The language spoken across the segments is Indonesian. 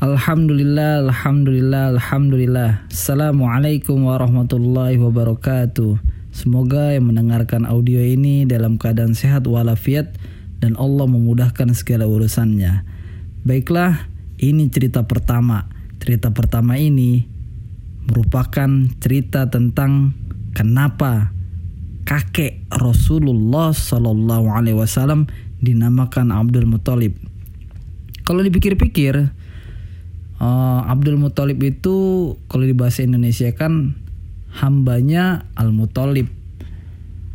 Alhamdulillah, Alhamdulillah, Alhamdulillah. Assalamualaikum warahmatullahi wabarakatuh. Semoga yang mendengarkan audio ini dalam keadaan sehat walafiat dan Allah memudahkan segala urusannya. Baiklah, ini cerita pertama. Cerita pertama ini merupakan cerita tentang kenapa kakek Rasulullah Wasallam dinamakan Abdul Muthalib. Kalau dipikir-pikir, uh, Abdul Muthalib itu kalau di bahasa Indonesia kan hambanya Al Muthalib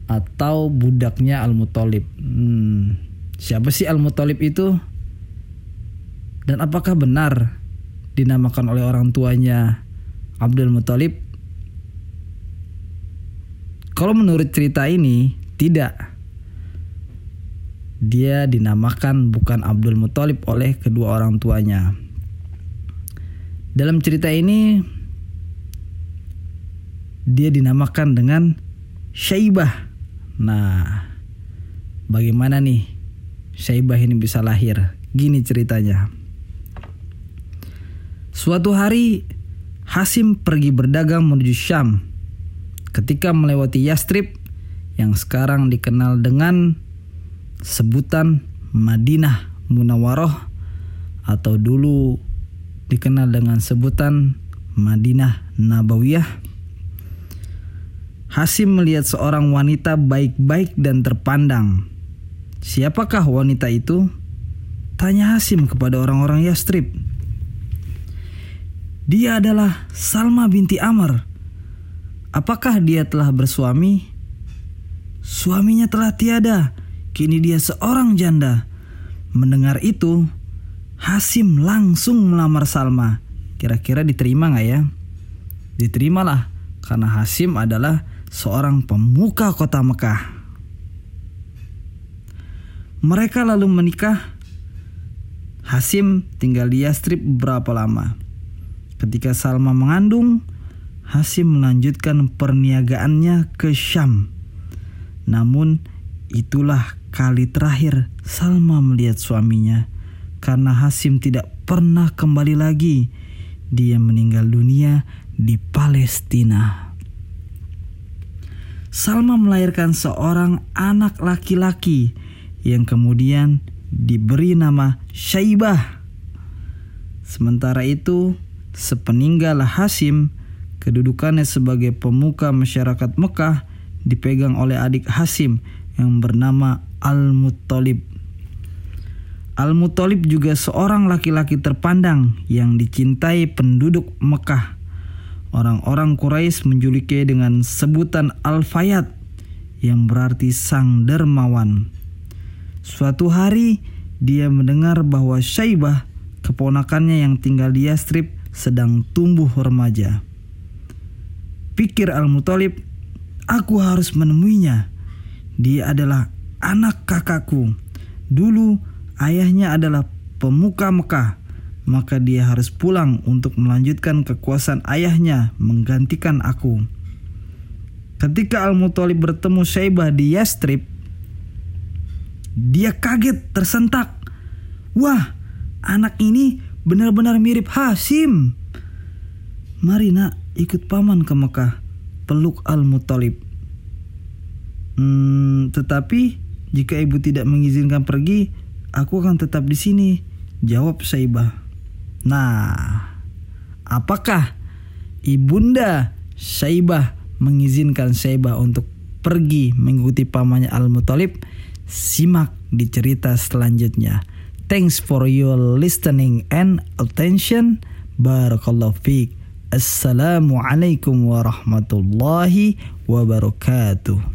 atau budaknya Al Muthalib. Hmm, siapa sih Al Muthalib itu? Dan apakah benar dinamakan oleh orang tuanya Abdul Muthalib? Kalau menurut cerita ini tidak. Dia dinamakan bukan Abdul Muthalib oleh kedua orang tuanya. Dalam cerita ini dia dinamakan dengan Syaibah. Nah, bagaimana nih Syaibah ini bisa lahir? Gini ceritanya. Suatu hari Hasim pergi berdagang menuju Syam. Ketika melewati Yastrib yang sekarang dikenal dengan sebutan Madinah Munawaroh atau dulu dikenal dengan sebutan Madinah Nabawiyah. Hasim melihat seorang wanita baik-baik dan terpandang. Siapakah wanita itu? Tanya Hasim kepada orang-orang Yastrib. Dia adalah Salma binti Amr. Apakah dia telah bersuami? Suaminya telah tiada. Kini dia seorang janda. Mendengar itu, Hasim langsung melamar Salma. Kira-kira diterima nggak ya? Diterimalah karena Hasim adalah seorang pemuka kota Mekah. Mereka lalu menikah. Hasim tinggal di Yastrib beberapa lama. Ketika Salma mengandung, Hasim melanjutkan perniagaannya ke Syam. Namun itulah kali terakhir Salma melihat suaminya karena Hasim tidak pernah kembali lagi. Dia meninggal dunia di Palestina. Salma melahirkan seorang anak laki-laki yang kemudian diberi nama Syaibah. Sementara itu, sepeninggal Hasim, kedudukannya sebagai pemuka masyarakat Mekah dipegang oleh adik Hasim yang bernama Al-Muttalib. Al-Muthalib juga seorang laki-laki terpandang yang dicintai penduduk Mekah. Orang-orang Quraisy menjulukinya dengan sebutan Al-Fayat yang berarti sang dermawan. Suatu hari dia mendengar bahwa Syaibah, keponakannya yang tinggal di Yastrib, sedang tumbuh remaja. Pikir Al-Muthalib, aku harus menemuinya. Dia adalah anak kakakku. Dulu ayahnya adalah pemuka Mekah, maka dia harus pulang untuk melanjutkan kekuasaan ayahnya menggantikan aku. Ketika Al-Muthalib bertemu Syaibah di Yastrib, dia kaget tersentak. Wah, anak ini benar-benar mirip Hasim. Mari nak ikut paman ke Mekah, peluk Al-Muthalib. Hmm, tetapi jika ibu tidak mengizinkan pergi, Aku akan tetap di sini, jawab Saibah. Nah, apakah ibunda Saibah mengizinkan Saibah untuk pergi mengikuti pamannya Al-Muthalib? Simak di cerita selanjutnya. Thanks for your listening and attention. Barakallahu fiik. Assalamualaikum warahmatullahi wabarakatuh.